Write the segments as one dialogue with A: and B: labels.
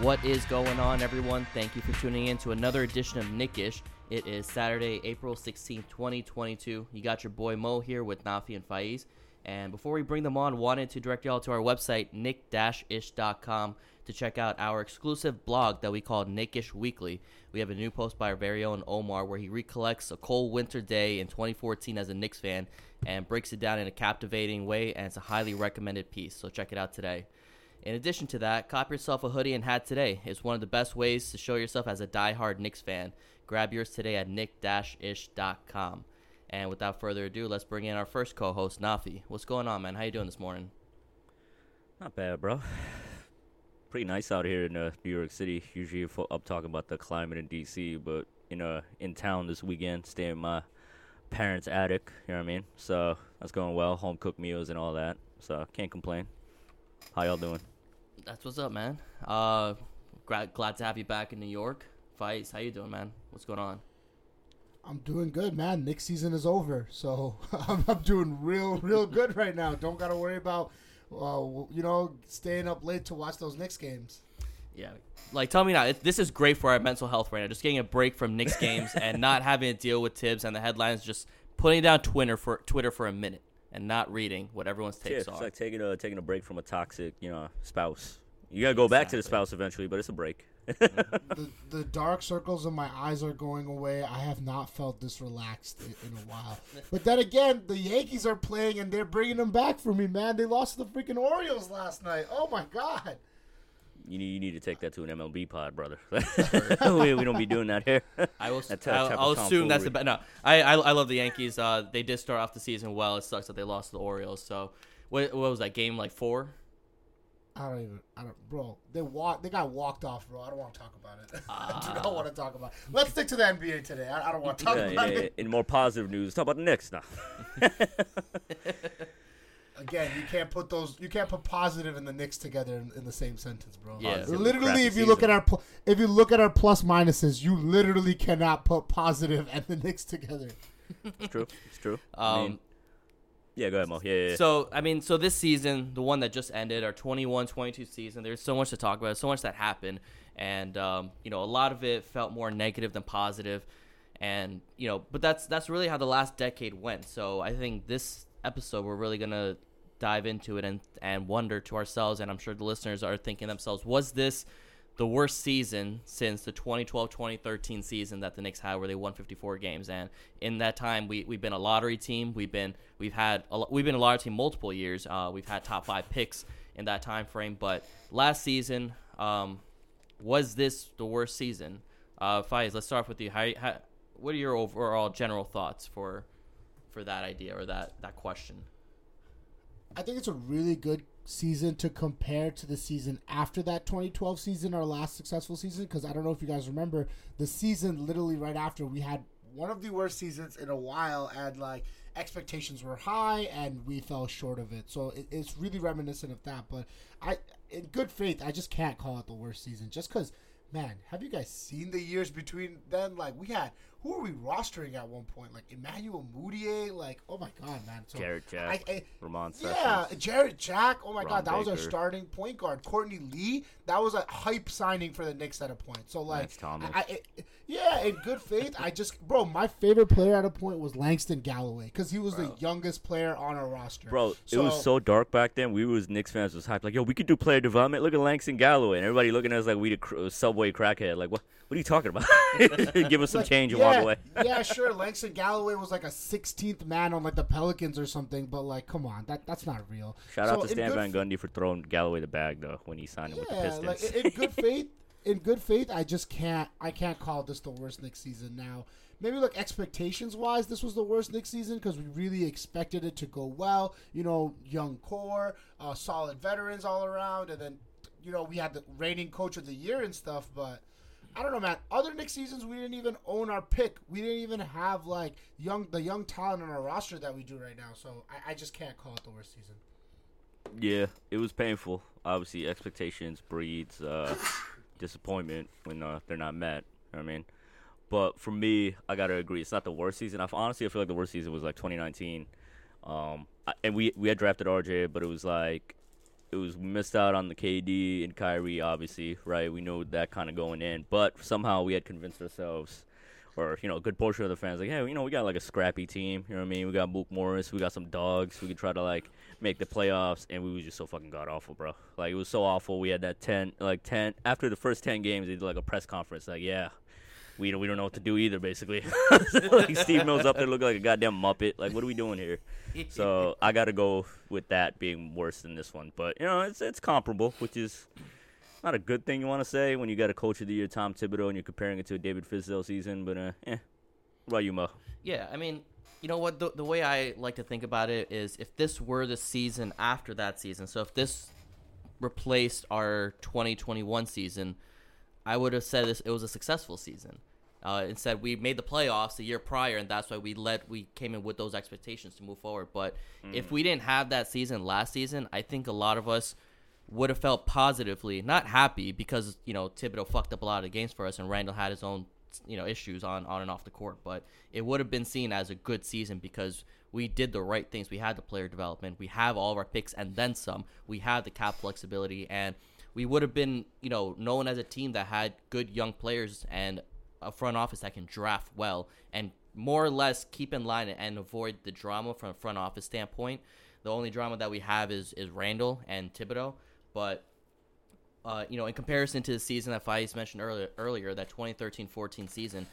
A: What is going on, everyone? Thank you for tuning in to another edition of Knick-ish. It is Saturday, April 16th, 2022. You got your boy Mo here with Nafi and Faiz. And before we bring them on, wanted to direct y'all to our website, knick-ish.com, to check out our exclusive blog that we call Knick-ish Weekly. We have a new post by our very own Omar where he recollects a cold winter day in 2014 as a Knicks fan and breaks it down in a captivating way, and it's a highly recommended piece. So check it out today. In addition to that, cop yourself a hoodie and hat today. It's one of the best ways to show yourself as a die-hard Knicks fan. Grab yours today at knick-ish.com. And without further ado, let's bring in our first co-host, Nafi. What's going on, man? How you doing this morning?
B: Not bad, bro. Pretty nice out here in uh, New York City. Usually, up talking about the climate in DC, but in uh in town this weekend, staying in my parents' attic. You know what I mean? So that's going well. Home cooked meals and all that. So can't complain. How y'all doing?
A: That's what's up, man. Uh, glad, glad to have you back in New York. Faiz, how you doing, man? What's going on?
C: I'm doing good, man. Knicks season is over, so I'm, I'm doing real, real good right now. Don't gotta worry about, uh, you know, staying up late to watch those Knicks games.
A: Yeah, like tell me now. It, this is great for our mental health right now. Just getting a break from Knicks games and not having to deal with Tibbs and the headlines. Just putting down Twitter for Twitter for a minute and not reading what everyone's
B: Yeah,
A: takes
B: it's
A: are.
B: like taking a taking a break from a toxic, you know, spouse. You gotta go back to the spouse eventually, but it's a break.
C: The, the dark circles in my eyes are going away. I have not felt this relaxed in, in a while. But then again, the Yankees are playing and they're bringing them back for me, man. They lost to the freaking Orioles last night. Oh my god.
B: You need, you need to take that to an MLB pod, brother. we, we don't be doing that here.
A: I will.
B: That type
A: I'll, I'll assume that's the best. No, I, I I love the Yankees. Uh, they did start off the season well. It sucks that they lost to the Orioles. So, what, what was that game like four?
C: I don't even. I don't, bro. They walk. They got walked off, bro. I don't want to talk about it. I do not want to talk about. It. Let's stick to the NBA today. I, I don't want to talk
B: Yeah,
C: about
B: in,
C: it.
B: in more positive news, talk about the Knicks now.
C: Again, you can't put those. You can't put positive and the Knicks together in, in the same sentence, bro.
A: Yeah.
B: Positive
C: Literally, if you look at our pl- if you look at our plus minuses, you literally cannot put positive and the Knicks together.
B: It's true. It's true.
A: Um,
B: I mean, yeah, go ahead, Mo. Yeah, yeah, yeah.
A: So, I mean, so this season, the one that just ended, our 21-22 season, there's so much to talk about, so much that happened, and um, you know, a lot of it felt more negative than positive. positive, and you know, but that's that's really how the last decade went. So, I think this episode we're really gonna dive into it and and wonder to ourselves, and I'm sure the listeners are thinking themselves, was this the worst season since the 2012-2013 season that the Knicks had, where they won 54 games. And in that time, we we've been a lottery team. We've been we've had a, we've been a lottery team multiple years. Uh, we've had top five picks in that time frame. But last season, um, was this the worst season? Uh, let's start off with you. How, how what are your overall general thoughts for for that idea or that that question?
C: I think it's a really good season to compare to the season after that 2012 season, our last successful season. Because I don't know if you guys remember the season literally right after we had one of the worst seasons in a while, and like expectations were high and we fell short of it. So it, it's really reminiscent of that. But I, in good faith, I just can't call it the worst season just because. Man, have you guys seen the years between then? Like we had, who are we rostering at one point? Like Emmanuel Mudiay. Like, oh my god, man. So
B: Jarrett Jack,
C: I, I,
B: Ramon Sessions.
C: yeah, Jarrett Jack. Oh my
B: Ron
C: God, that was our starting point guard. Courtney Lee. That was a hype signing for the Knicks at a point. So like. I, yeah, in good faith, I just, bro, my favorite player at a point was Langston Galloway because he was the youngest player on our roster.
B: Bro, it was so dark back then. We was Knicks fans was hyped like, yo, we could do player development. Look at Langston Galloway, and everybody looking at us like we the cr- subway crackhead. Like, what? What are you talking about? Give us some
C: Like,
B: change and
C: yeah,
B: walk away.
C: yeah, sure. Langston Galloway was like a 16th man on like the Pelicans or something, but like, come on, that that's not real.
B: Shout
C: So
B: out to Stan Van Gundy for throwing Galloway the bag though when he signed him with the
C: Yeah,
B: Pistons.
C: like in in good faith, in good faith, I just can't. I can't call this the worst Knicks season now. Maybe like expectations wise, this was the worst Knicks season because we really expected it to go well. You know, young core, uh, solid veterans all around, and then you know we had the reigning coach of the year and stuff. But I don't know, man. Other Knicks seasons, we didn't even own our pick. We didn't even have like young the young talent on our roster that we do right now. So I, I just can't call it the worst season.
B: Yeah, it was painful. Obviously, expectations breeds uh, disappointment when uh, they're not met. You know what I mean, but for me, I gotta agree. It's not the worst season. I honestly I feel like the worst season was like 2019. Um, I, and we we had drafted RJ, but it was like it was missed out on the KD and Kyrie, obviously, right? We know that kind of going in, but somehow we had convinced ourselves, or you know, a good portion of the fans, like, hey, you know, we got like a scrappy team. You know what I mean? We got Mook Morris, we got some dogs. We could try to like make the playoffs, and we was just so fucking god awful, bro. Like it was so awful. We had that ten, like ten after the first ten games, they did like a press conference, like, yeah. We don't, we don't know what to do either, basically. like Steve Mills up there looking like a goddamn muppet. Like, what are we doing here? So I got to go with that being worse than this one. But you know, it's it's comparable, which is not a good thing you want to say when you got a coach of the year, Tom Thibodeau, and you're comparing it to a David Fizdale season. But uh, eh. What about you, Mo?
A: Yeah, I mean, you know what? The, the way I like to think about it is if this were the season after that season, so if this replaced our 2021 season, I would have said this, it was a successful season. Uh, instead, we made the playoffs the year prior, and that's why we let we came in with those expectations to move forward. But if we didn't have that season last season, I think a lot of us would have felt positively, not happy because you know Thibodeau fucked up a lot of games for us, and Randle had his own you know issues on on and off the court. But it would have been seen as a good season because we did the right things. We had the player development, we have all of our picks, and then some. We had the cap flexibility, and we would have been you know known as a team that had good young players and a front office that can draft well and more or less keep in line and avoid the drama from a front office standpoint. The only drama that we have is is Randle and Thibodeau, but uh, you know, in comparison to the season that Faiz mentioned earlier, earlier that 2013-14 season,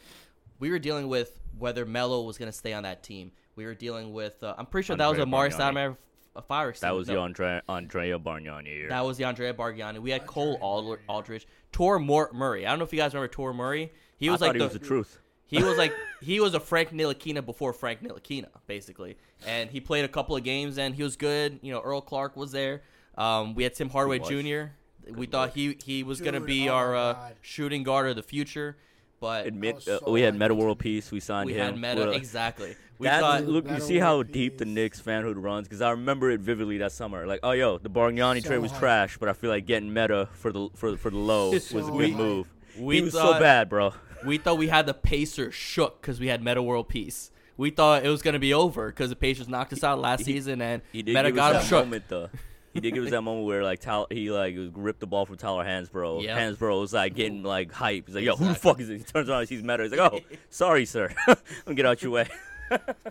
A: we were dealing with whether Melo was going to stay on that team. We were dealing with, uh, I'm pretty sure that was a
B: Andrea
A: Maurice Stoudemire fire.
B: That was the Andre, Andrea Bargnani year.
A: that was the Andrea Bargnani. We had Cole Ald- Aldrich, Toure' Murry. I don't know if you guys remember Toure' Murry. He was
B: I
A: like
B: thought he
A: the,
B: was the truth.
A: he was like he was a Frank Ntilikina before Frank Ntilikina, basically. And he played a couple of games and he was good. You know, Earl Clark was there. Um, we had Tim Hardaway
B: was.
A: Jr. We thought he he was gonna be
C: oh
A: our uh, shooting guard of the future, but
B: Admit,
C: was
B: uh, we had. Metta World Peace. We signed
A: we
B: him.
A: had Metta
B: We're-
A: exactly. We
B: That
A: thought
B: look, you see how
C: World
B: deep the
C: Peace.
B: Knicks fanhood runs because I remember it vividly that summer. Like, oh yo, the Bargnani
C: So
B: trade was
C: hype.
B: trash, but I feel like getting Metta for the for for the low was a good
C: hype.
B: move.
A: We
B: he was
A: thought-
B: so bad, bro.
A: We thought we had the Pacers shook because we had Metta World Peace. We thought it was gonna be over because the Pacers knocked us out last season and
B: He did
A: Metta
B: give
A: got
B: us
A: him
B: that
A: shook.
B: moment though. He did give us that moment where like Tal- he like ripped the ball from Tyler Hansbrough.
A: Yep.
B: Hansbrough was like getting like hype. He's like, yo, who the fuck is it? He turns around, and sees Metta. He's like, oh, sorry, sir. Let me get out your way.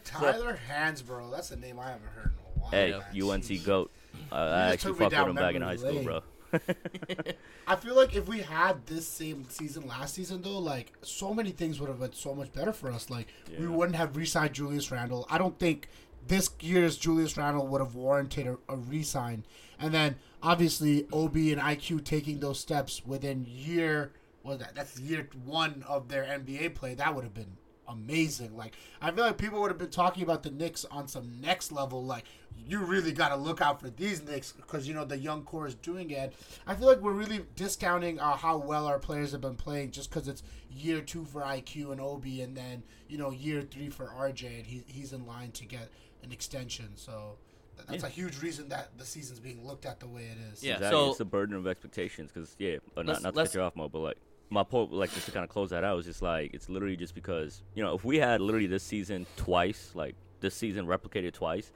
C: Tyler Hansbrough. That's a name I haven't heard in a while.
B: Hey,
C: man.
B: UNC
C: Jeez.
B: goat. Uh, I actually fucked with him back in
C: memory
B: high school, bro.
C: I feel like if we had this same season last season though, like so many things would have been so much better for us. Like we wouldn't have re-signed Julius Randle. I don't think this year's Julius Randle would have warranted a, a re-sign. And then obviously OB and IQ taking those steps within year was that that's year one of their NBA play. That would have been amazing. Like I feel like people would have been talking about the Knicks on some next level. Like you really got to look out for these Knicks because you know the young core is doing it. I feel like we're really discounting uh, how well our players have been playing just because it's year two for IQ and Obi, and then you know year three for RJ, and he, he's in line to get an extension. So th- that's a huge reason that the season's being looked at the way it is.
A: Yeah,
B: Exactly.
A: so-
B: it's a burden of expectations because yeah, but not, not to
A: let's-
B: cut you off, Mo, but like my point, like just to kind of close that out, was just like it's literally just because you know if we had literally this season twice, like this season replicated twice,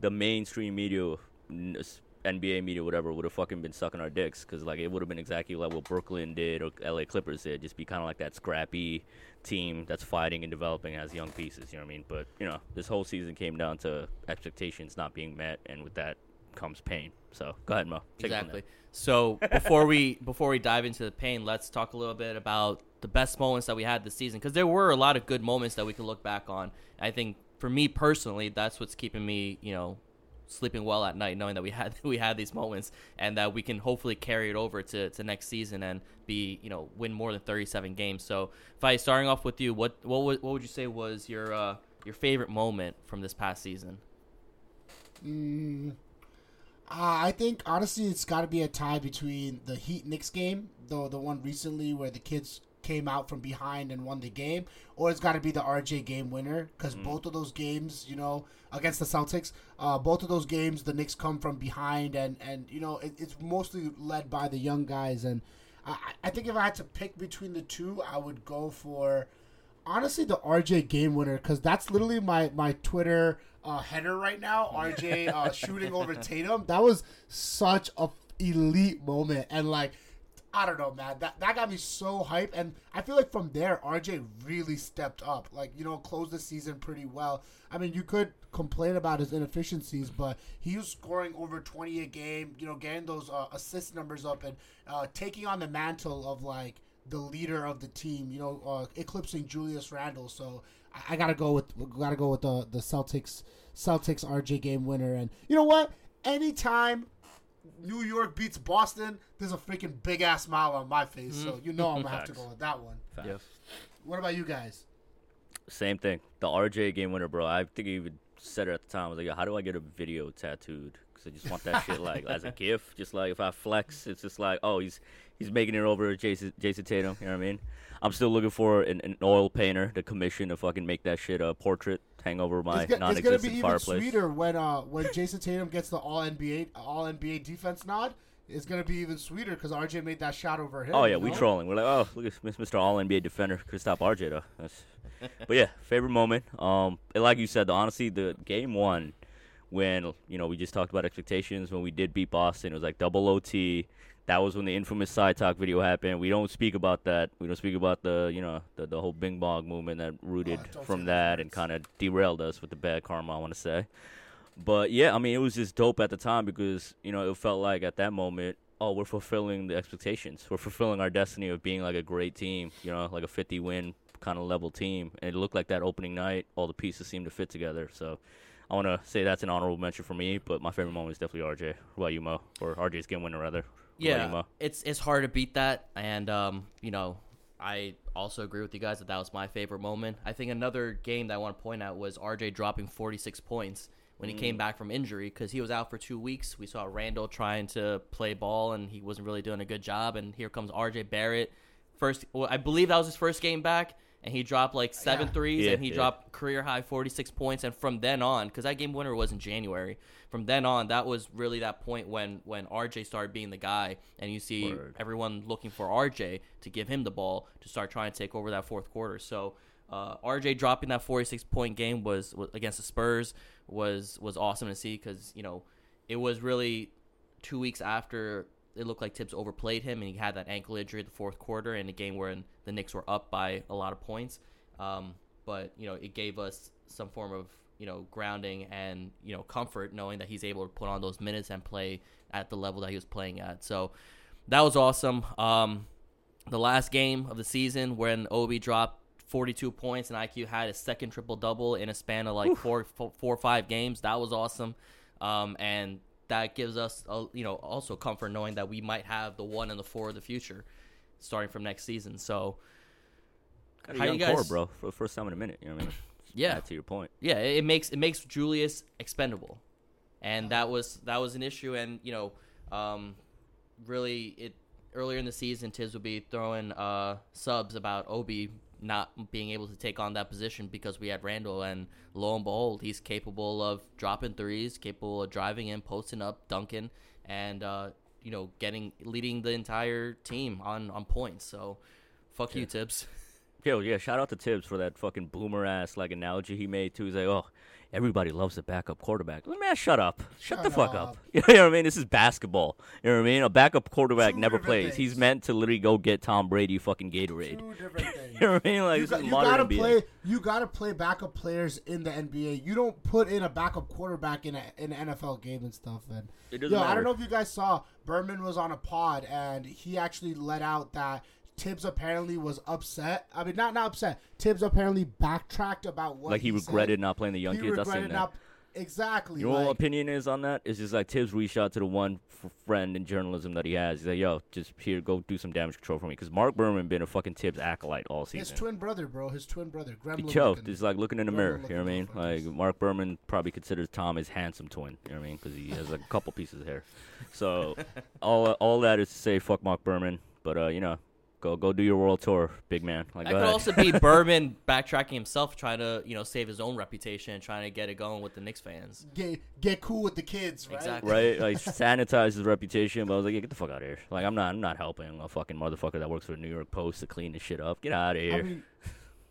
B: the mainstream media, NBA media, whatever, would have fucking been sucking our dicks because like it would have been exactly like what Brooklyn did or LA Clippers did, just be kind of like that scrappy team that's fighting and developing as young pieces. You know what I mean? But you know this whole season came down to expectations not being met, and with that comes pain. So go ahead, Mo. Take it from
A: Exactly. So before we before we dive into the pain, let's talk a little bit about the best moments that we had this season because there were a lot of good moments that we could look back on. I think for me personally, that's what's keeping me, you know, sleeping well at night, knowing that we had we had these moments and that we can hopefully carry it over to, to next season and be, you know, win more than thirty seven games. So if I starting off with you, what what would, what would you say was your uh, your favorite moment from this past season?
C: Mm, uh, I think honestly, it's got to be a tie between the Heat Knicks game, though the one recently where the kids came out from behind and won the game, or it's got to be the RJ game winner because both of those games, you know, against the Celtics, uh, both of those games the Knicks come from behind and and you know it, it's mostly led by the young guys and I, I think if I had to pick between the two, I would go for honestly the RJ game winner because that's literally my my Twitter uh, header right now. RJ uh, shooting over Tatum. That was such a elite moment and like. I don't know, man. That that got me so hyped, and I feel like from there, RJ really stepped up. Like you know, closed the season pretty well. I mean, you could complain about his inefficiencies, but he was scoring over twenty a game. You know, getting those uh, assist numbers up and uh, taking on the mantle of like the leader of the team. You know, uh, eclipsing Julius Randle. So I, I gotta go with gotta go with the the Celtics Celtics RJ game winner. And you know what? Anytime New York beats Boston, there's a freaking big ass smile on my face. So mm-hmm. you know I'm gonna have to go with that one.
B: Yeah.
C: What about you guys?
B: Same thing. The RJ game winner, bro. I think he even said it at the time. I was like, how do I get a video tattooed? Because I just want that shit like as a gift. Just like if I flex, it's just like, oh, he's he's making it over Jayson Jayson Tatum. You know what I mean? I'm still looking for an, an oil painter to commission to fucking make that shit a portrait hang over my
C: it's, go- it's gonna
B: non-existent
C: be even sweeter when uh when Jayson Tatum gets the All NBA All NBA defense nod. It's gonna be even sweeter because RJ made that shot over him.
B: Oh yeah,
C: you
B: we
C: know?
B: trolling. We're like, oh, look at Mr. All NBA defender could stop RJ though. That's... but yeah, favorite moment. Um, like you said, though, honestly, the game one when you know we just talked about expectations when we did beat Boston. It was like double OT. That was when the infamous side talk video happened. We don't speak about that. We don't speak about the you know the, the whole Bing Bong movement that rooted
C: Oh,
B: from
C: those
B: that and kind of derailed us with the bad karma. I want to say. But yeah, I mean, it was just dope at the time because you know it felt like at that moment, oh, we're fulfilling the expectations. We're fulfilling our destiny of being like a great team. You know, like a 50 win kind of level team. And it looked like that opening night, all the pieces seemed to fit together. So I want to say that's an honorable mention for me. But my favorite moment is definitely RJ. What about you, Mo? Or RJ's game winner rather. What about you,
A: Yeah, it's it's hard to beat that, and um, you know, I also agree with you guys that that was my favorite moment. I think another game that I want to point out was RJ dropping 46 points when he
B: Mm.
A: came back from injury because he was out for two weeks. We saw Randle trying to play ball, and he wasn't really doing a good job. And here comes RJ Barrett, first. Well, I believe that was his first game back. And he dropped like seven
C: Yeah.
A: threes,
B: Yeah,
A: and he
B: yeah.
A: dropped career high 46 points and from then on because that game winner was in january from then on that was really that point when when rj started being the guy and you see
B: Word.
A: everyone looking for rj to give him the ball to start trying to take over that fourth quarter so uh, rj dropping that 46 point game was, was against the spurs was was awesome to see because you know it was really two weeks after it looked like Tibbs overplayed him, and he had that ankle injury in the fourth quarter in a game where the Knicks were up by a lot of points. Um, but you know, it gave us some form of you know grounding and you know comfort knowing that he's able to put on those minutes and play at the level that he was playing at. So that was awesome. Um, the last game of the season when Obi dropped 42 points and IQ had his second triple double in a span of like four, four, four or five games. That was awesome. Um, and that gives us, a, you know, also comfort knowing that we might have the one and the four of the future starting from next season. So,
B: Got a
A: How
B: young
A: you guys-
B: core, bro. For the first time in a minute. You know what I mean?
A: Yeah.
B: To your point.
A: yeah, it it makes it makes Julius expendable, and that was that was an issue. And you know, um, really, it earlier in the season, Tiz would be throwing uh, subs about Obi not being able to take on that position because we had Randle, and lo and behold, he's capable of dropping threes, capable of driving in, posting up, dunking, and uh, you know, getting leading the entire team on on points. So, fuck you, Tibbs.
B: Yo, yeah, shout out to Tibbs for that fucking boomer ass like analogy he made too. He's like, oh, everybody loves a backup quarterback. Let me ask, shut up. Shut, the fuck
C: up.
B: up. You know what I mean? This is basketball. You know what I mean? A backup quarterback
C: Two
B: never
C: different
B: plays. He's meant to literally go get Tom Brady fucking Gatorade.
C: Two different things.
B: You know what I mean? Like
C: you, got, you gotta
B: NBA.
C: play. You gotta play backup players in the NBA. You don't put in a backup quarterback in a, in an NFL game and stuff. And
B: It doesn't
C: yo, I don't know if you guys saw Berman was on a pod and he actually let out that Tibbs apparently was upset. I mean, not not upset. Tibbs apparently backtracked about what
B: like he
C: said.
B: regretted not playing the young
C: He
B: kids.
C: Regretted
B: that.
C: not exactly.
B: You know what my
C: like,
B: opinion is on that? It's just like Tibbs reached out to the one f- friend in journalism that he has. He's like, "Yo, just here, go do some damage control for me." Because Marc Berman been a fucking Tibbs acolyte all season.
C: his twin brother, bro. His twin brother. Gremlin
B: Yo,
C: looking.
B: just like looking in the
C: Gremlin
B: mirror. You know what I mean? Like Marc Berman probably considers Tom his handsome twin. You know what I mean? Because he has like, a couple pieces of hair. So all all that is to say, fuck Marc Berman. But uh, you know, Go go do your world tour, big man. Like
A: That could
B: ahead.
A: also be Berman backtracking himself, trying to you know save his own reputation, and trying to get it going with the Knicks fans.
C: Get get cool with the kids, right?
A: Exactly.
B: right? Like sanitize his reputation. But I was like, yeah, get the fuck out of here. Like I'm not I'm not helping a fucking motherfucker that works for the New York Post to clean this shit up. Get out of here.
C: I mean,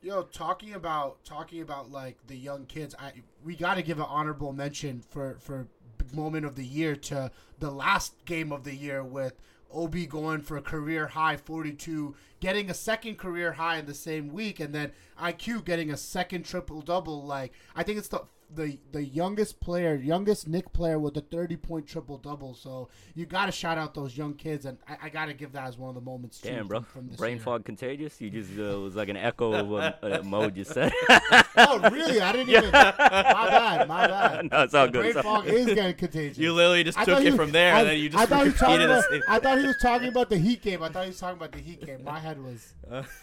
C: yo, talking about talking about like the young kids, I we got to give an honorable mention for for moment of the year to the last game of the year with Ob going for a career high 42, getting a second career high in the same week, and then IQ getting a second triple double. Like I think it's the the the youngest player, youngest Knick player with a 30 point triple double. So you got to shout out those young kids, and I, I got to give that as one of the moments. too
B: Damn, bro.
C: From, from this
B: Brain
C: year.
B: fog contagious? You just uh, was like an echo of what uh, Mo just said.
C: Oh, really? I didn't even. My bad. My bad.
B: no, it's all good.
C: Brain
B: all
C: fog is getting contagious.
A: You literally just
C: I
A: took it
C: he-
A: from there,
C: I,
A: and then you
C: I
A: just
C: thought he was talking
A: repeated
C: about,
A: it.
C: I thought he was talking about the Heat game. I thought he was talking about the Heat game. My head was.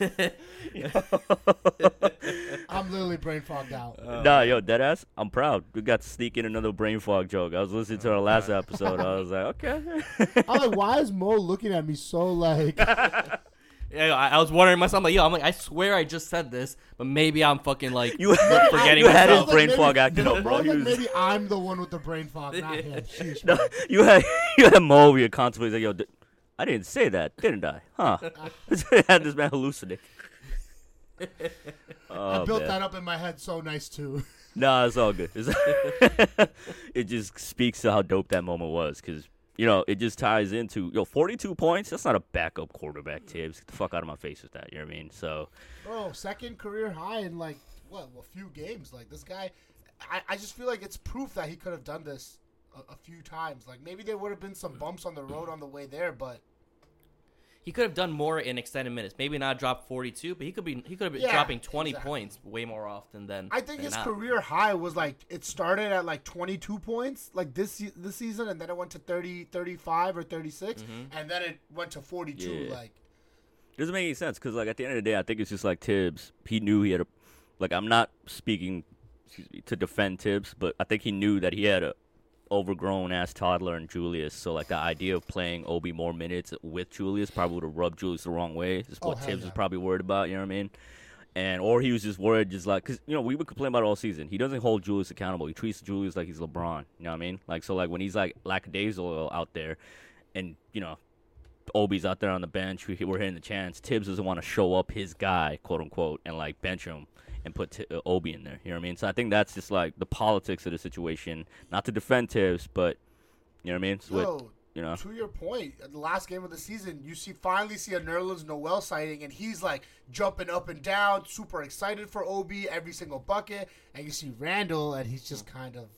C: I'm literally brain fogged out.
B: nah, yo, deadass. I'm proud. We got to sneak in another brain fog joke. I was listening to our oh, last episode. I was like, okay.
C: I'm like, why is Mo looking at me so like?
A: Yeah, I, I was wondering myself, I'm like, yo, I'm like, I swear I just said this, but maybe I'm fucking like
B: you
A: forgetting
B: you had his
A: myself.
B: brain
C: Maybe-
B: fog acting up, bro.
C: Mo's
B: He
C: like,
B: was-
C: maybe I'm the one with the brain fog, not him. Sheesh,
B: No,
C: man.
B: you had you had Mo over here contemplating like, yo, di- I didn't say that, didn't I? Huh? had this man hallucinate.
C: Oh, I
B: Oh,
C: built
B: man.
C: that up in my head so nice too.
B: Nah, it's all good. It's- it just speaks to how dope that moment was, because you know it just ties into yo 42 points. That's not a backup quarterback, Tibbs. Get the fuck out of my face with that. You know what I mean? So
C: Bro, second career high in like what a few games. Like this guy, I, I just feel like it's proof that he could have done this a, a few times. Like maybe there would have been some bumps on the road on the way there, but
A: he could have done more in extended minutes. Maybe not drop 42, but he could be he could have been
C: Yeah,
A: dropping 20
C: exactly.
A: points way more often than
C: I think
A: than
C: his
A: not.
C: career high was like it started at like 22 points like this this season, and then it went to 30, 35 or 36, mm-hmm. and then it went to 42.
B: Yeah.
C: Like
B: it doesn't make any sense because like at the end of the day, I think it's just like Tibbs. He knew he had a like I'm not speaking excuse me, to defend Tibbs, but I think he knew that he had a overgrown ass toddler and Julius. So like the idea of playing Obi more minutes with Julius probably would have rubbed Julius the wrong way. Is
C: Oh,
B: what
C: hell
B: Tibbs
C: yeah.
B: was probably worried about. You know what I mean? And or he was just worried, just like because you know we would complain about it all season. He doesn't hold Julius accountable. He treats Julius like he's LeBron. You know what I mean? Like so, like when he's like lackadaisical out there, and you know Obi's out there on the bench. We're hitting the chance. Tibbs doesn't want to show up his guy, quote unquote, and like bench him and put Ti- uh, Obi in there. You know what I mean? So I think that's just like the politics of the situation. Not to defend Tibbs, but you know what I mean? It's what,
C: yo,
B: you know.
C: to your point, at the last game of the season, you see finally see a Nerlens Noel sighting, and he's like jumping up and down, super excited for Ob every single bucket, and you see Randle, and he's just kind of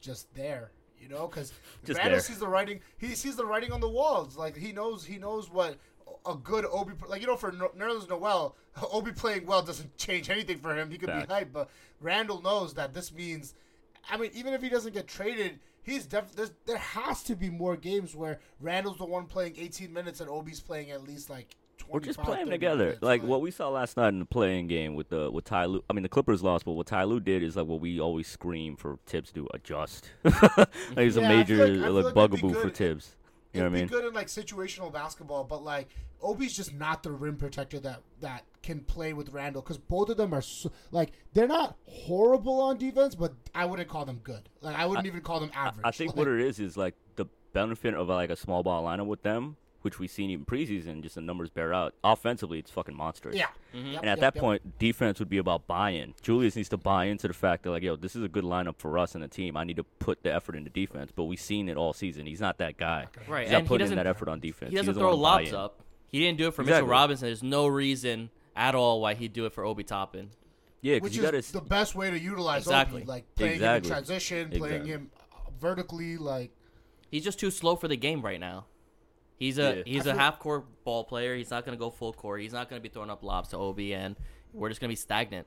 C: just there, you know, because Randle
B: there.
C: sees the writing. He sees the writing on the walls. Like he knows, he knows what a good Obi like. You know, for Ner- Nerlens Noel, Obi playing well doesn't change anything for him. He could be hyped, but Randle knows that this means. I mean, even if he doesn't get traded, he's def- there's, there has to be more games where Randle's the one playing 18 minutes and Obi's playing at least like 25,
B: We're just playing together.
C: minutes.
B: Like what we saw last night in the playing game with the with Ty Lue. I mean the Clippers lost, but what Ty Lue did is like what we always scream for Tibbs to adjust. like it's
C: Yeah,
B: a major
C: like-
B: like,
C: like
B: bugaboo for Tibbs. You know what I mean?
C: be good in like situational basketball, but like Obi's just not the rim protector that that can play with Randle because both of them are so, like they're not horrible on defense, but I wouldn't call them good. Like I wouldn't even call them
B: I-
C: average.
B: I think
C: Like,
B: what it is is like the benefit of like a small ball lineup with them, which we've seen even preseason, just the numbers bear out. Offensively, it's fucking monstrous.
C: yeah.
A: Mm-hmm.
C: Yep,
B: And at
C: yep,
B: that
C: yep.
B: point, defense would be about buy-in. Julius needs to buy into the fact that like, yo, this is a good lineup for us and the team. I need to put the effort into defense. But we've seen it all season. He's not that guy.
A: Right,
B: He's not
A: and he
B: putting in
A: doesn't-
B: that effort on defense.
A: He doesn't,
B: doesn't
A: throw
B: wanna
A: lobs up. He didn't do it for
B: Exactly.
A: Mitchell Robinson. There's no reason at all why he'd do it for Obi Toppin.
B: Yeah,
C: which
B: you
C: is
B: got to.
C: the best way to utilize
A: Exactly.
C: Obi, like playing
B: Exactly.
C: him in transition, playing
B: Exactly.
C: him uh, vertically, like
A: He's just too slow for the game right now. He's a
B: Yeah.
A: he's
C: I
A: a
C: feel-
A: half court ball player. He's not gonna go full court. He's not gonna be throwing up lobs to Obi, and we're just gonna be stagnant.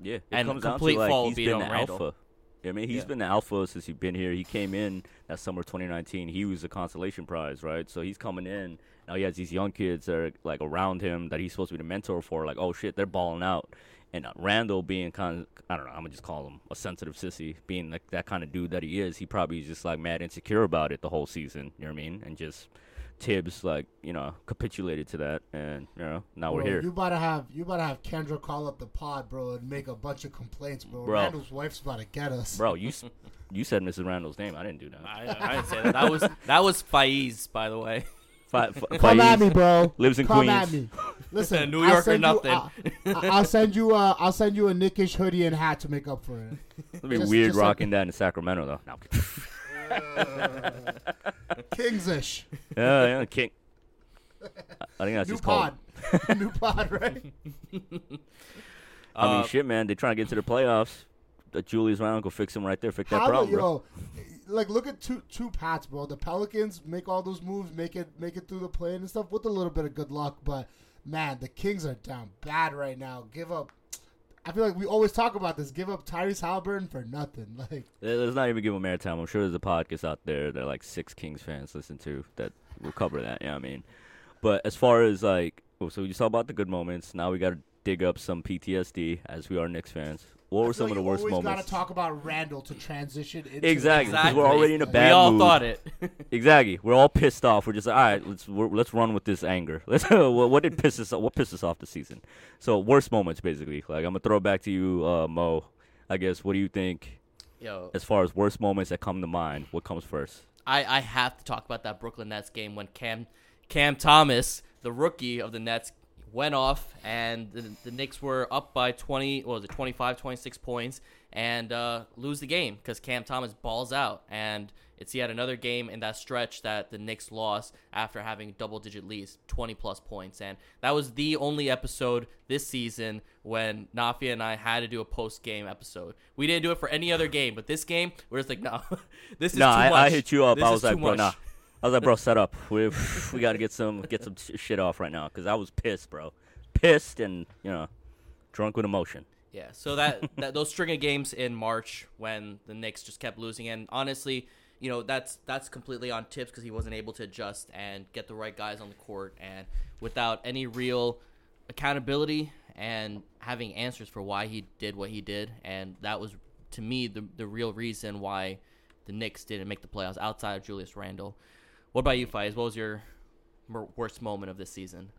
B: Yeah, it
A: And
B: comes down to
A: complete
B: like
A: fall
B: he's
A: beat
B: been the
A: Randle.
B: alpha. Yeah, I mean, he's
A: Yeah.
B: been the alpha since he's been here. He came in that summer 2019. He was the consolation prize, right? So he's coming in. Now he has these young kids that are like around him that he's supposed to be the mentor for. Like, oh shit, they're balling out. And uh, Randle being kind of, I don't know, I'm gonna just call him a sensitive sissy, being like that kind of dude that he is. He probably is just like mad insecure about it the whole season. You know what I mean? And just Tibbs like you know capitulated to that, and you know now we're
C: Bro,
B: here.
C: You about to have you about to have Kendra call up the pod, bro, and make a bunch of complaints, bro.
B: Bro.
C: Randle's wife's about to get us.
B: Bro, you you said Mrs. Randle's name. I didn't do that.
A: I, I didn't say that. That was that was Faiz, by the way.
B: Fi- fi-
C: Come at me, bro.
B: lives in
C: Come
B: Queens.
C: At me. Listen,
A: New
C: I'll
A: York or nothing.
C: You, I'll, I'll send you. Uh, I'll send you a Knick-ish hoodie and hat to make up for it.
B: It'd be
C: Just-
B: weird
C: just like-
B: rocking that in Sacramento though. No, I'm.
C: Kingsish.
B: yeah, yeah, King. I- I think that's
C: New
B: just called.
C: pod. New pod, right?
B: I mean,
A: Uh,
B: shit, man. They're trying to get to the playoffs. That Julius Randle could fix him right there, fix that problem,
C: do,
B: bro.
C: yo, like look at two two Pats, bro. The Pelicans make all those moves, make it make it through the play and stuff with a little bit of good luck. But man, the Kings are down bad right now. Give up. I feel like we always talk about this. Give up Tyrese Halliburton for nothing. Like
B: Let- Let's not even give him airtime. I'm sure there's a podcast out there that like six Kings fans listen to that will cover that. Yeah, I mean, but as far as like, oh, so you saw about the good moments. Now we got to dig up some PTSD as we are Knicks fans. What were
C: feel
B: some of the
C: you
B: worst
C: always
B: moments?
C: gotta talk about Randall to transition into
B: Exactly. 'cause
A: exactly.
B: we're already in a bad
A: We all
B: mood.
A: thought it.
B: Exactly. We're all pissed off. We're just like, all right. Let's we're, let's run with this anger. Let's. what, what did piss us? What pissed us off this season? So worst moments, basically. Like I'm gonna throw it back to you, uh, Mo. I guess. What do you think
A: Yo,
B: as far as worst moments that come to mind? What comes first?
A: I, I have to talk about that Brooklyn Nets game when Cam Cam Thomas, the rookie of the Nets, went off and the, the Knicks were up by 20, what was it, 25, 26 points and uh, lose the game because Cam Thomas balls out. And it's yet another game in that stretch that the Knicks lost after having double digit leads, 20 plus points. And that was the only episode this season when Nafia and I had to do a post game episode. We didn't do it for any other game, but this game, we're just like, no, this is
B: No,
A: too
B: I,
A: much.
B: I hit you up.
A: This
B: I was like, bro,
A: much.
B: nah. I was like, bro, set up. We we got to get some get some shit off right now because I was pissed, bro. Pissed and you know, drunk with emotion.
A: Yeah, so that, that those string of games in March when the Knicks just kept losing, and honestly, you know that's that's completely on Tibbs because he wasn't able to adjust and get the right guys on the court, and without any real accountability and having answers for why he did what he did, and that was to me the the real reason why the Knicks didn't make the playoffs outside of Julius Randle. What about you, Faiz? What was your worst moment of this season?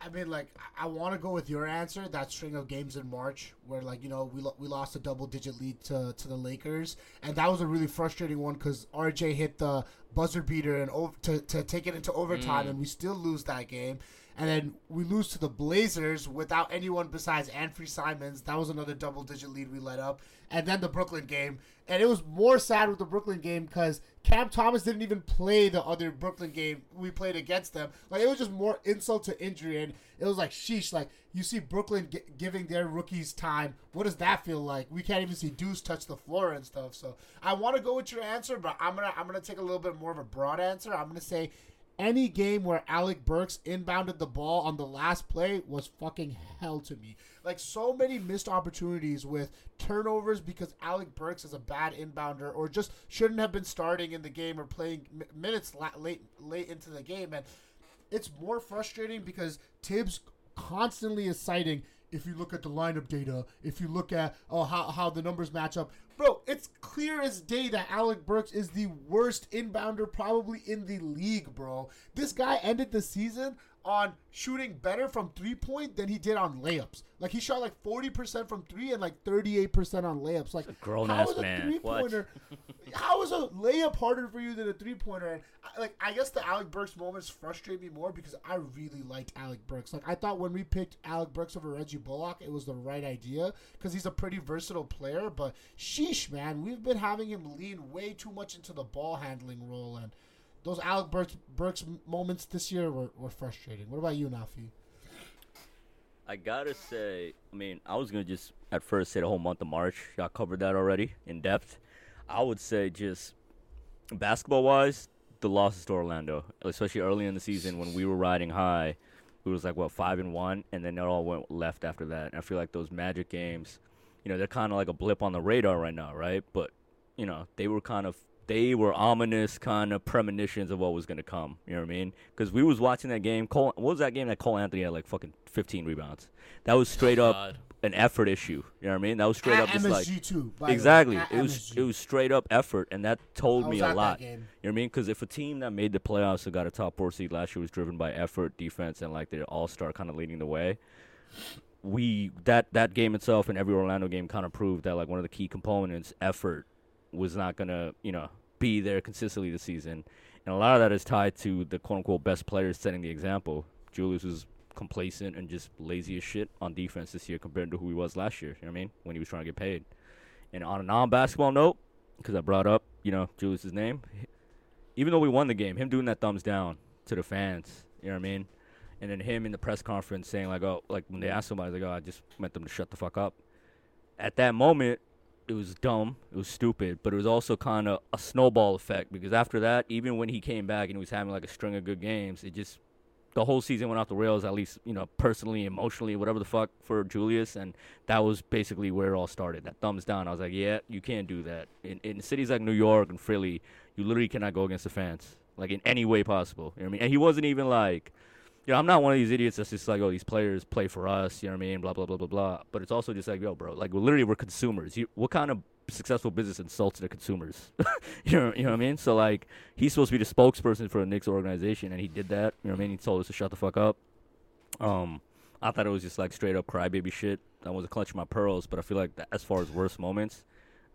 C: I mean, like, I, I want to go with your answer. That string of games in March, where like you know we lo- we lost a double digit lead to to the Lakers, and that was a really frustrating one because RJ hit the buzzer beater and over to to take it into overtime, mm. and we still lose that game. And then we lose to the Blazers without anyone besides Anfernee Simons. That was another double digit lead we let up. And then the Brooklyn game. And it was more sad with the Brooklyn game because Cam Thomas didn't even play the other Brooklyn game we played against them. Like, it was just more insult to injury. And it was like, sheesh, like, you see Brooklyn gi- giving their rookies time. What does that feel like? We can't even see Deuce touch the floor and stuff. So I want to go with your answer, but I'm going to I'm gonna take a little bit more of a broad answer. I'm going to say any game where Alec Burks inbounded the ball on the last play was fucking hell to me. Like so many missed opportunities with turnovers because Alec Burks is a bad inbounder or just shouldn't have been starting in the game or playing minutes late late into the game and it's more frustrating because Tibbs constantly is citing if you look at the lineup data, if you look at oh how, how the numbers match up. Bro, it's clear as day that Alec Burks is the worst inbounder probably in the league, bro. This guy ended the season on shooting better from three point than he did on layups. Like he shot like 40% from three and like 38% on layups. Like
B: grown
C: how
B: ass
C: is a
B: man.
C: three pointer how is a layup harder for you than a three pointer? And like, I guess the Alec Burks moments frustrate me more because I really liked Alec Burks. Like, I thought when we picked Alec Burks over Reggie Bullock, it was the right idea because he's a pretty versatile player. But sheesh, man, we've been having him lean way too much into the ball handling role, and those Alec Burks, Burks moments this year were, were frustrating. What about you, Nafi?
B: I gotta say, I mean, I was gonna just at first say the whole month of March. Y'all covered that already in depth. I would say just basketball wise, the losses to Orlando, especially early in the season when we were riding high. it was like what five and one, and then it all went left after that. And I feel like those Magic games, you know, they're kind of like a blip on the radar right now, right? But you know, they were kind of they were ominous kind of premonitions of what was going to come. You know what I mean? Because we was watching that game. Cole, what was that game that Cole Anthony had like fucking 15 rebounds? That was straight up. An effort issue. You know what I mean? That was straight
C: At
B: up just
C: MSG
B: like
C: too. by the way.
B: exactly. It was
C: MSG.
B: it was straight up effort, and that told
C: I
B: me a lot. You know what I mean? Because if a team that made the playoffs and got a top four seed last year was driven by effort, defense, and like their all star kind of leading the way, we that that game itself and every Orlando game kind of proved that like one of the key components, effort, was not gonna you know be there consistently this season, and a lot of that is tied to the quote unquote best players setting the example. Julius was complacent and just lazy as shit on defense this year compared to who he was last year. You know what I mean? When he was trying to get paid. And on a non-basketball note, because I brought up, you know, Julius's name, even though we won the game, him doing that thumbs down to the fans, you know what I mean? And then him in the press conference saying like, oh, like when they asked somebody, like, oh, I just meant them to shut the fuck up. At that moment, it was dumb, it was stupid, but it was also kind of a snowball effect because after that, even when he came back and he was having like a string of good games, it just the whole season went off the rails, at least, you know, personally, emotionally, whatever the fuck for Julius. And that was basically where it all started. That thumbs down. I was like, yeah, you can't do that. In, in cities like New York and Philly, you literally cannot go against the fans, like in any way possible. You know what I mean? And he wasn't even like, you know, I'm not one of these idiots that's just like, oh, these players play for us, you know what I mean? Blah, blah, blah, blah, blah. But it's also just like, yo, bro, like, literally, we're consumers. You, what kind of successful business insults the consumers? you, know, you know what I mean? So, like, he's supposed to be the spokesperson for the Knicks organization, and he did that. You know what I mean? He told us to shut the fuck up. Um, I thought it was just like straight up crybaby shit. I wasn't clutching my pearls, but I feel like that as far as worst moments,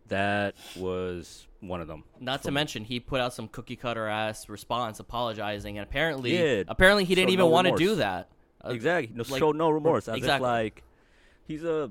B: that was one of them.
A: Not to
B: me.
A: mention, he put out some cookie cutter ass response apologizing, and apparently,
B: Yeah,
A: apparently he didn't even
B: no
A: want to do that. Uh,
B: exactly. No,
A: like-
B: showed no remorse. As
A: exactly.
B: if like he's a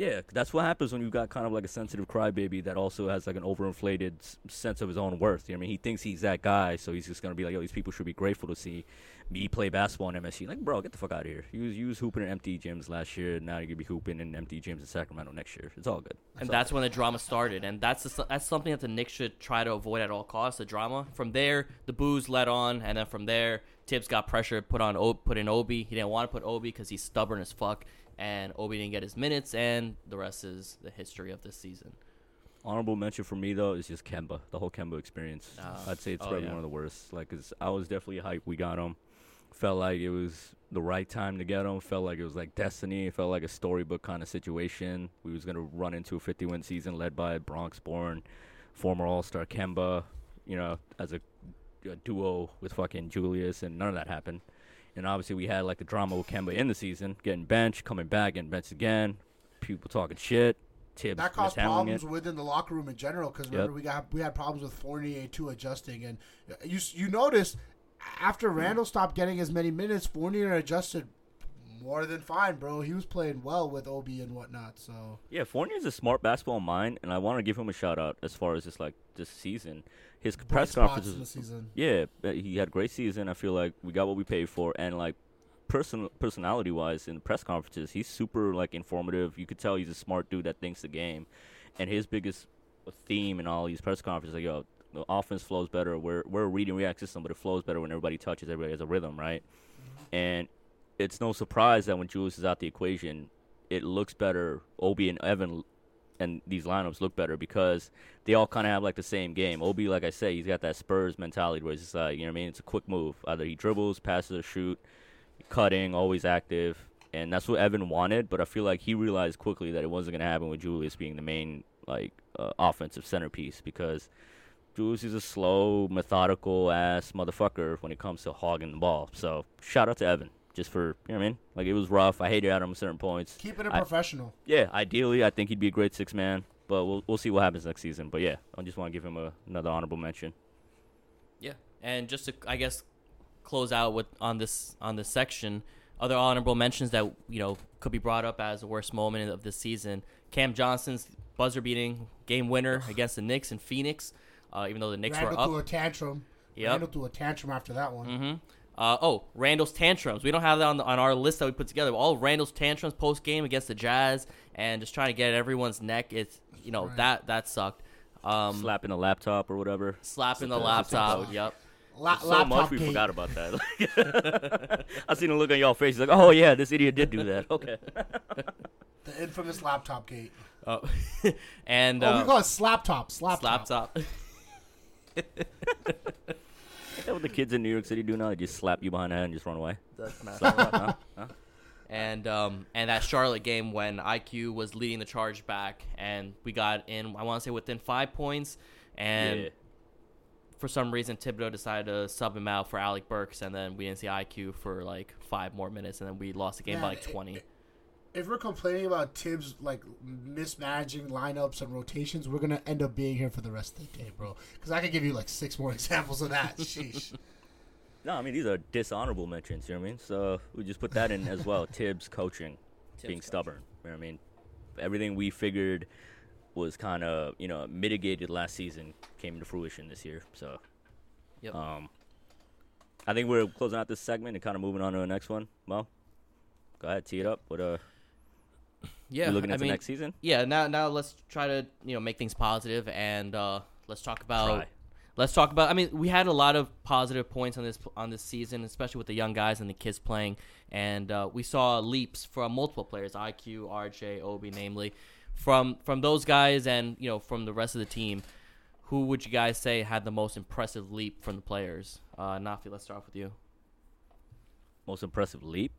B: yeah. That's what happens when you've got kind of like a sensitive crybaby that also has like an overinflated s- sense of his own worth. You know what I mean, he thinks he's that guy, so he's just gonna be like, yo, these people should be grateful to see me play basketball in MSG. Like, bro, get the fuck out of here. You was you was hooping in empty gyms last year. Now you're gonna be hooping in empty gyms in Sacramento next year. It's all good.
A: and
B: all
A: that's when the drama started, and that's the, that's something that the Knicks should try to avoid at all costs. The drama. From there, the boos led on, and then from there, Tibbs got pressure put on put in Obi. He didn't want to put Obi because he's stubborn as fuck, and Obi didn't get his minutes, and the rest is the history of this season.
B: Honorable mention for me though is just Kemba, the whole Kemba experience.
A: Oh.
B: I'd say it's
A: Oh,
B: probably
A: yeah.
B: one of the worst. Like, 'cause I was definitely hyped. We got him. Felt like it was the right time to get him. Felt like it was like destiny. It felt like a storybook kind of situation. We was gonna run into a 50-win season led by Bronx-born former All-Star Kemba. You know, as a, a duo with fucking Julius, and none of that happened. And obviously, we had like the drama with Kemba in the season, getting benched, coming back, getting benched again. People talking shit. Tibbs
C: That caused problems
B: it.
C: within the locker room in general because
B: Yep.
C: remember we got we had problems with Fournier too adjusting and you you noticed after Randle stopped getting as many minutes Fournier adjusted more than fine bro he was playing well with Obi and whatnot so
B: Yeah, Fournier's a smart basketball mind, and I want to give him a shout out as far as just like this season. His
C: bright
B: press conferences, yeah, he had a great season. I feel like we got what we paid for, and like person personality wise in the press conferences, he's super like informative. You could tell he's a smart dude that thinks the game, and his biggest theme in all these press conferences, like yo, the offense flows better. We're we're a read and react system, but it flows better when everybody touches. Everybody has a rhythm, right? And it's no surprise that when Julius is out the equation, it looks better. Obi and Evan and these lineups look better because they all kind of have like the same game. Obi, like I say, he's got that Spurs mentality where it's just like, you know what I mean? It's a quick move. Either he dribbles, passes, or shoot, cutting, always active. And that's what Evan wanted, but I feel like he realized quickly that it wasn't going to happen with Julius being the main like uh, offensive centerpiece because Julius is a slow, methodical ass motherfucker when it comes to hogging the ball. So shout out to Evan just for you know what I mean. Like it was rough. I hated at him at certain points.
C: keeping it
B: I-
C: professional
B: Yeah, ideally, I think he'd be a great six man, but we'll we'll see what happens next season. But yeah, I just want to give him a, another honorable mention.
A: Yeah, and just to I guess close out with on this on this section, other honorable mentions that you know could be brought up as the worst moment of this season. Cam Johnson's buzzer beating game winner against the Knicks in Phoenix, uh, even though the Knicks
C: Randle
A: were
C: threw
A: up.
C: a tantrum
A: Yep.
C: Randle threw a tantrum after that one
A: hmm Uh, oh, Randle's tantrums. We don't have that on, the, on our list that we put together. All Randle's tantrums post game against the Jazz and just trying to get at everyone's neck. It's you know
C: Right.
A: that that sucked. Um,
B: Slapping a laptop or whatever.
A: slapping the
B: Something-
A: laptop.
B: something
A: Yep.
C: La-
B: so
C: laptop
B: much we
C: gate.
B: forgot about that. I seen a look on y'all faces like, oh yeah, this idiot did do that. Okay.
C: the infamous laptop gate
A: Oh, and
C: oh
A: uh,
C: we call it slap top slap,
A: slap
C: top.
A: top.
B: Is that what the kids in New York City do now? They just slap you behind the head and just run away.
A: That's not-
B: Slap, slap, huh? Huh?
A: and um, and that Charlotte game when IQ was leading the charge back, and we got in. I want to say within five points, and
B: Yeah.
A: for some reason Thibodeau decided to sub him out for Alec Burks, and then we didn't see IQ for like five more minutes, and then we lost the game by
C: Man,
A: like
C: it-
A: twenty.
C: It- If we're complaining about Tibbs like mismanaging lineups and rotations, we're gonna end up being here for the rest of the day, bro. Because I could give you like six more examples of that. Sheesh.
B: No, I mean these are dishonorable mentions. You know what I mean? So we just put that in as well. Tibbs coaching, being
A: coaching.
B: stubborn. You know what I mean? Everything we figured was kind of you know mitigated last season came to fruition this year. So
A: Yep.
B: um, I think we're closing out this segment and kind of moving on to the next one. Mo, go ahead, tee it up. What uh,
A: yeah,
B: you looking
A: I
B: at the
A: mean,
B: next season?
A: yeah. Now, now let's try to you know make things positive, and uh, let's talk about.
B: Try.
A: Let's talk about. I mean, we had a lot of positive points on this on this season, especially with the young guys and the kids playing, and uh, we saw leaps from multiple players, IQ, RJ, Obi, namely, from from those guys, and you know from the rest of the team. Who would you guys say had the most impressive leap from the players? Uh, Nafi, let's start off with you.
B: Most impressive leap.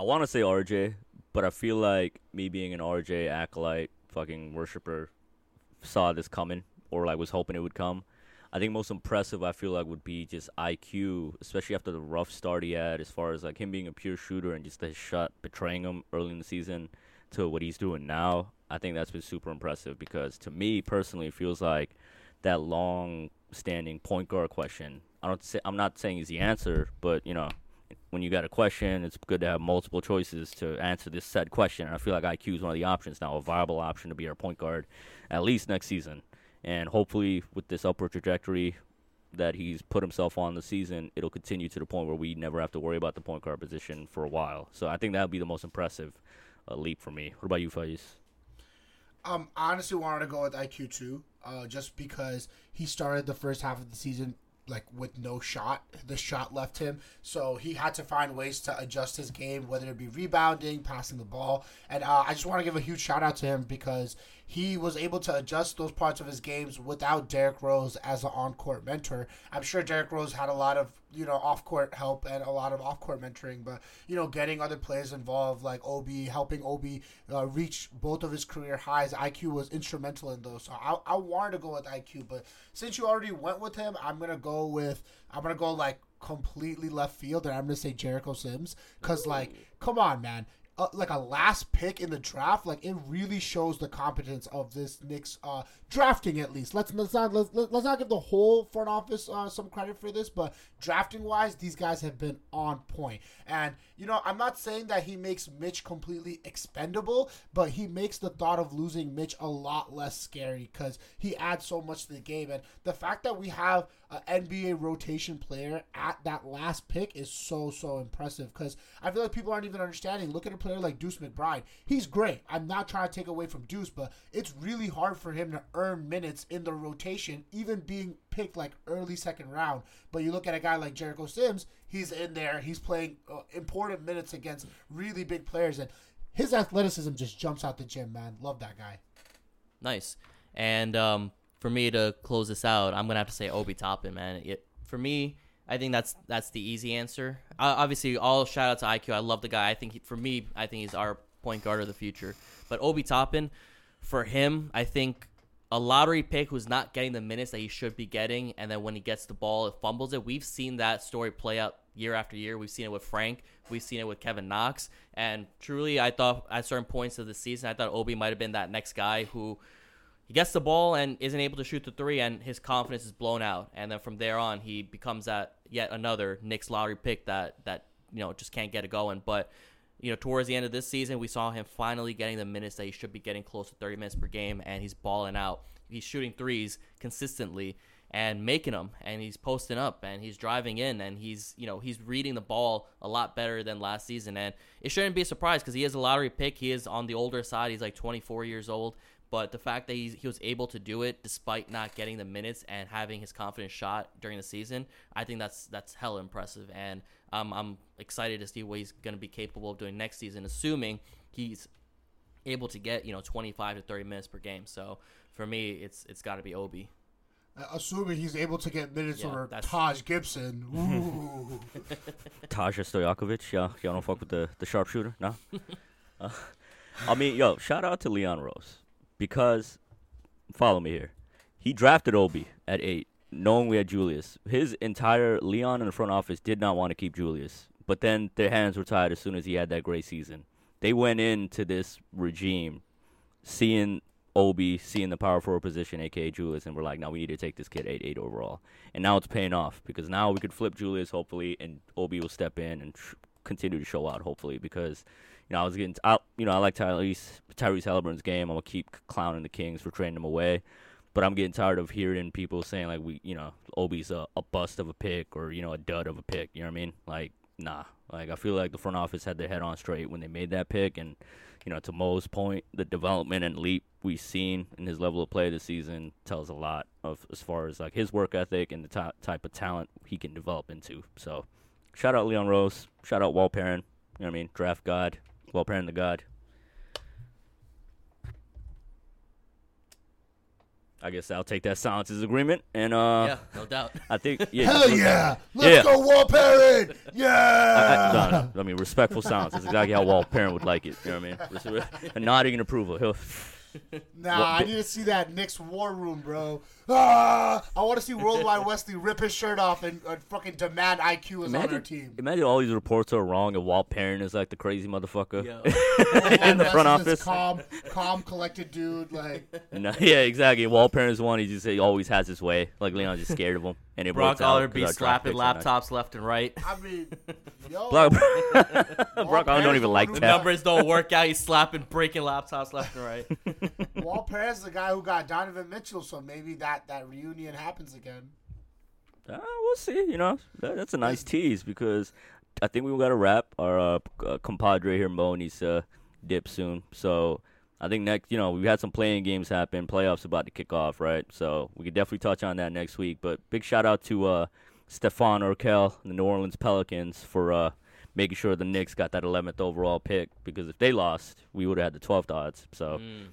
B: I want to say RJ, but I feel like me being an RJ acolyte, fucking worshiper, saw this coming or like was hoping it would come. I think most impressive I feel like would be just IQ, especially after the rough start he had, as far as like him being a pure shooter and just his shot betraying him early in the season to what he's doing now. I think that's been super impressive because to me personally, it feels like that long standing point guard question. I don't say I'm not saying he's the answer, but you know, when you got a question, it's good to have multiple choices to answer this said question. And I feel like IQ is one of the options now, a viable option to be our point guard at least next season. And hopefully, with this upward trajectory that he's put himself on the season, it'll continue to the point where we never have to worry about the point guard position for a while. So I think that would be the most impressive uh, leap for me. What about you, Faiz?
C: Um, I honestly wanted to go with IQ too, uh, just because he started the first half of the season like with no shot. The shot left him, so he had to find ways to adjust his game, whether it be rebounding, passing the ball, and uh, I just want to give a huge shout out to him because he was able to adjust those parts of his games without Derrick Rose as an on-court mentor. I'm sure Derrick Rose had a lot of you know off-court help and a lot of off-court mentoring, but you know getting other players involved like Obi, helping Obi uh, reach both of his career highs. IQ was instrumental in those. So I, I wanted to go with IQ, but since you already went with him, I'm gonna go with I'm gonna go like completely left field, and I'm gonna say Jericho Sims because like come on, man uh, like a last pick in the draft, like it really shows the competence of this Knicks uh, drafting. At least let's let's not let's, let's not give the whole front office uh, some credit for this, but drafting wise, these guys have been on point. And you know, I'm not saying that he makes Mitch completely expendable, but he makes the thought of losing Mitch a lot less scary because he adds so much to the game. And the fact that we have an NBA rotation player at that last pick is so so impressive because I feel like people aren't even understanding. Look at a player like Deuce McBride. He's great. I'm not trying to take away from Deuce, but it's really hard for him to earn minutes in the rotation, even being picked like early second round. But you look at a guy like Jericho Sims, he's in there. He's playing uh, important minutes against really big players, and his athleticism just jumps out the gym, man. Love that guy.
A: Nice. And um, for me to close this out, I'm gonna have to say Obi Toppin, man. It for me, I think that's that's the easy answer. Uh, obviously, all shout out to IQ. I love the guy. I think he, for me, I think he's our point guard of the future. But Obi Toppin, for him, I think a lottery pick who's not getting the minutes that he should be getting, and then when he gets the ball, it fumbles it. We've seen that story play out year after year. We've seen it with Frank. We've seen it with Kevin Knox. And truly, I thought at certain points of the season, I thought Obi might have been that next guy who he gets the ball and isn't able to shoot the three, and his confidence is blown out. And then from there on, he becomes that yet another Knicks lottery pick that that you know just can't get it going. But you know, towards the end of this season, we saw him finally getting the minutes that he should be getting close to 30 minutes per game, and he's balling out. He's shooting threes consistently and making them, and he's posting up, and he's driving in, and he's you know he's reading the ball a lot better than last season, and it shouldn't be a surprise because he is a lottery pick. He is on the older side. He's like 24 years old. But the fact that he's, he was able to do it despite not getting the minutes and having his confidence shot during the season, I think that's that's hella impressive. And um, I'm excited to see what he's going to be capable of doing next season, assuming he's able to get you know 25 to 30 minutes per game. So for me, it's it's got to be Obi.
C: Assuming he's able to get minutes
A: Yeah,
C: over
A: that's-
C: Taj Gibson. Taj
B: Taja Stojakovic, y'all, y'all don't fuck with the, the sharpshooter, no? Uh, I mean, yo, shout out to Leon Rose because, follow me here. He drafted Obi at eight, knowing we had Julius. His entire Leon in the front office did not want to keep Julius, but then their hands were tied as soon as he had that great season. They went into this regime seeing Obi, seeing the power forward position, aka Julius, and we're like, now we need to take this kid eight eight overall. And now it's paying off because now we could flip Julius hopefully, and Obi will step in and continue to show out hopefully because you know I was getting out. You know I like Tyrese Tyrese Halliburton's game. I'm gonna keep clowning the Kings for trading him away. But I'm getting tired of hearing people saying like we, you know, Obi's a, a bust of a pick or you know a dud of a pick. You know what I mean? Like, nah. Like I feel like the front office had their head on straight when they made that pick, and you know, to Mo's point, the development and leap we've seen in his level of play this season tells a lot of as far as like his work ethic and the ty- type of talent he can develop into. So, shout out Leon Rose, shout out Walt Perrin. You know what I mean? Draft God, Walt Perrin to God. I guess I'll take that silence as agreement, and uh,
A: yeah, no doubt.
B: I think yeah,
C: Hell
B: just-
C: yeah! Let's
B: Yeah.
C: go, Walt Perrin!
B: I,
C: Yeah!
B: I, no, no, I mean respectful silence. That's exactly how Walt Perrin would like it. You know what I mean? Res- A nodding in approval. He'll,
C: Nah,
B: What-
C: I need to see that Knicks war room, bro. Ah, I want to see Worldwide Wesley rip his shirt off and uh, fucking demand IQ is on our
B: imagine,
C: team.
B: imagine all these reports are wrong, and Walt Perrin is like the crazy motherfucker
A: Yo.
B: in the front office.
C: Calm, calm, collected dude. Like,
B: No, yeah, exactly. Walt Perrin's one. He just he always has his way. Like Leon's just scared of him, and it
A: Brock
B: works out
A: be slapping
B: picks are nice.
A: laptops left and right.
C: I mean, yo,
B: Brock,
C: Walt
B: Brock Aller don't even like
C: one who
B: tech.
C: got-
A: Numbers don't work out. He's slapping, breaking laptops left and right.
C: Walt is the guy who got Donovan Mitchell, so maybe that that reunion happens again.
B: Uh, we'll see. You know, that, that's a nice tease because I think we got to wrap. Our uh, uh, compadre here, Mo, needs to dip soon. So I think next, you know, we've had some play-in games happen. Playoffs about to kick off, right? So we could definitely touch on that next week. But big shout out to uh, Stefan Urkel, the New Orleans Pelicans, for uh, making sure the Knicks got that 11th overall pick because if they lost, we would have had the 12th odds. So.
A: Mm.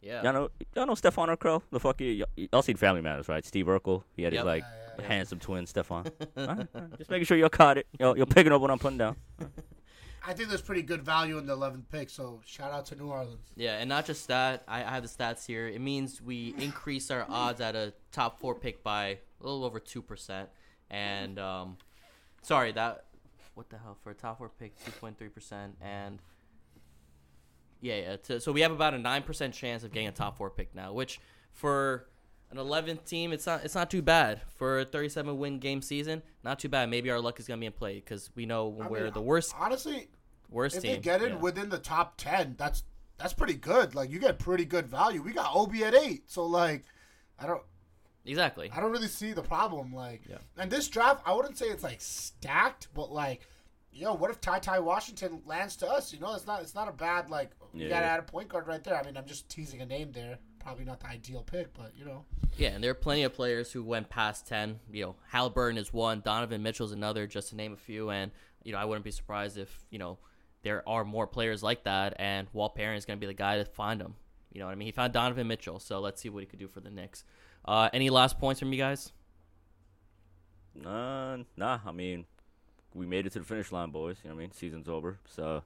A: Yeah.
B: Y'all know, y'all know Stefan Urkel, the fuck you, y'all seen Family Matters, right? Steve Urkel, he had his
A: Yep.
B: like
C: Yeah,
B: handsome twin, Stefan. Alright, alright. Just making sure y'all caught it. Y'all, you're picking up what I'm putting down.
C: I think there's pretty good value in the 11th pick, so shout out to New Orleans.
A: Yeah, and not just that. I, I have the stats here. It means we increase our odds at a top four pick by a little over two percent. And um, sorry that what the hell for a top four pick, two point three percent, and yeah, yeah. To, so we have about a nine percent chance of getting a top four pick now, which for an 11th team, it's not it's not too bad for a 37 win game season. Not too bad. Maybe our luck is gonna be in play because we know
C: I
A: we're
C: mean,
A: the worst
C: Honestly,
A: worst
C: if
A: team.
C: they get in
A: Yeah.
C: within the top 10, that's that's pretty good. Like you get pretty good value. We got Obi at eight, so like, I don't.
A: Exactly.
C: I don't really see the problem. Like,
A: Yeah.
C: and this draft, I wouldn't say it's like stacked, but like, yo, what if Ty Ty Washington lands to us? You know, it's not it's not a bad like. You gotta add a point guard right there. I mean, I'm just teasing a name there. Probably not the ideal pick, but you know.
A: Yeah, and there are plenty of players who went past ten. You know, Halliburton is one, Donovan Mitchell's another, just to name a few. And you know, I wouldn't be surprised if you know there are more players like that, and Walt Perrin is going to be the guy to find them. You know what I mean? He found Donovan Mitchell, so let's see what he could do for the Knicks. Uh, any last points from you guys?
B: Nah, nah. I mean, we made it to the finish line, boys. You know what I mean? Season's over, so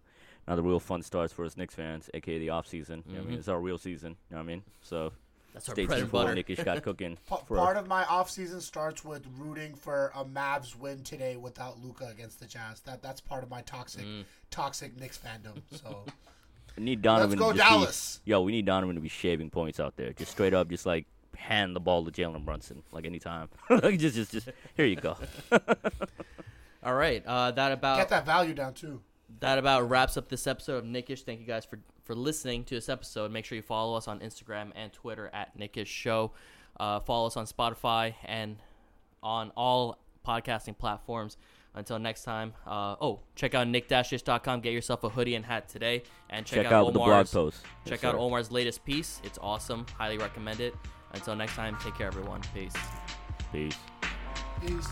B: now the real fun starts for us Knicks fans, aka the off season. You know what I mean?
A: Mhm.
B: It's our real season. You know what I mean? So
A: That's our
B: stay
A: bread
B: tuned
A: and
B: for what
A: butter.
B: Knick-ish got cooking. For
C: part of my offseason starts with rooting for a Mavs win today without Luka against the Jazz. That that's part of my toxic
A: Mm.
C: toxic Knicks fandom. So
B: I need Donovan.
C: let's go
B: to just be- yo, we need Donovan to be shaving points out there, just straight up, just like hand the ball to Jalen Brunson, like anytime. like just, just, just here you go.
A: All right, uh, that about
C: Get that value down too.
A: that about wraps up this episode of Knick-ish. Thank you guys for for listening to this episode. Make sure you follow us on Instagram and Twitter at Knick-ish Show. Uh, follow us on Spotify and on all podcasting platforms. Until next time. Uh, oh, check out knick-ish.com. Get yourself a hoodie and hat today, and check,
B: Check, out, the blog post.
A: check
B: Yes,
A: out
B: sir.
A: Omar's latest piece. It's awesome. Highly recommend it. Until next time, take care, everyone. Peace.
B: Peace.
C: Peace.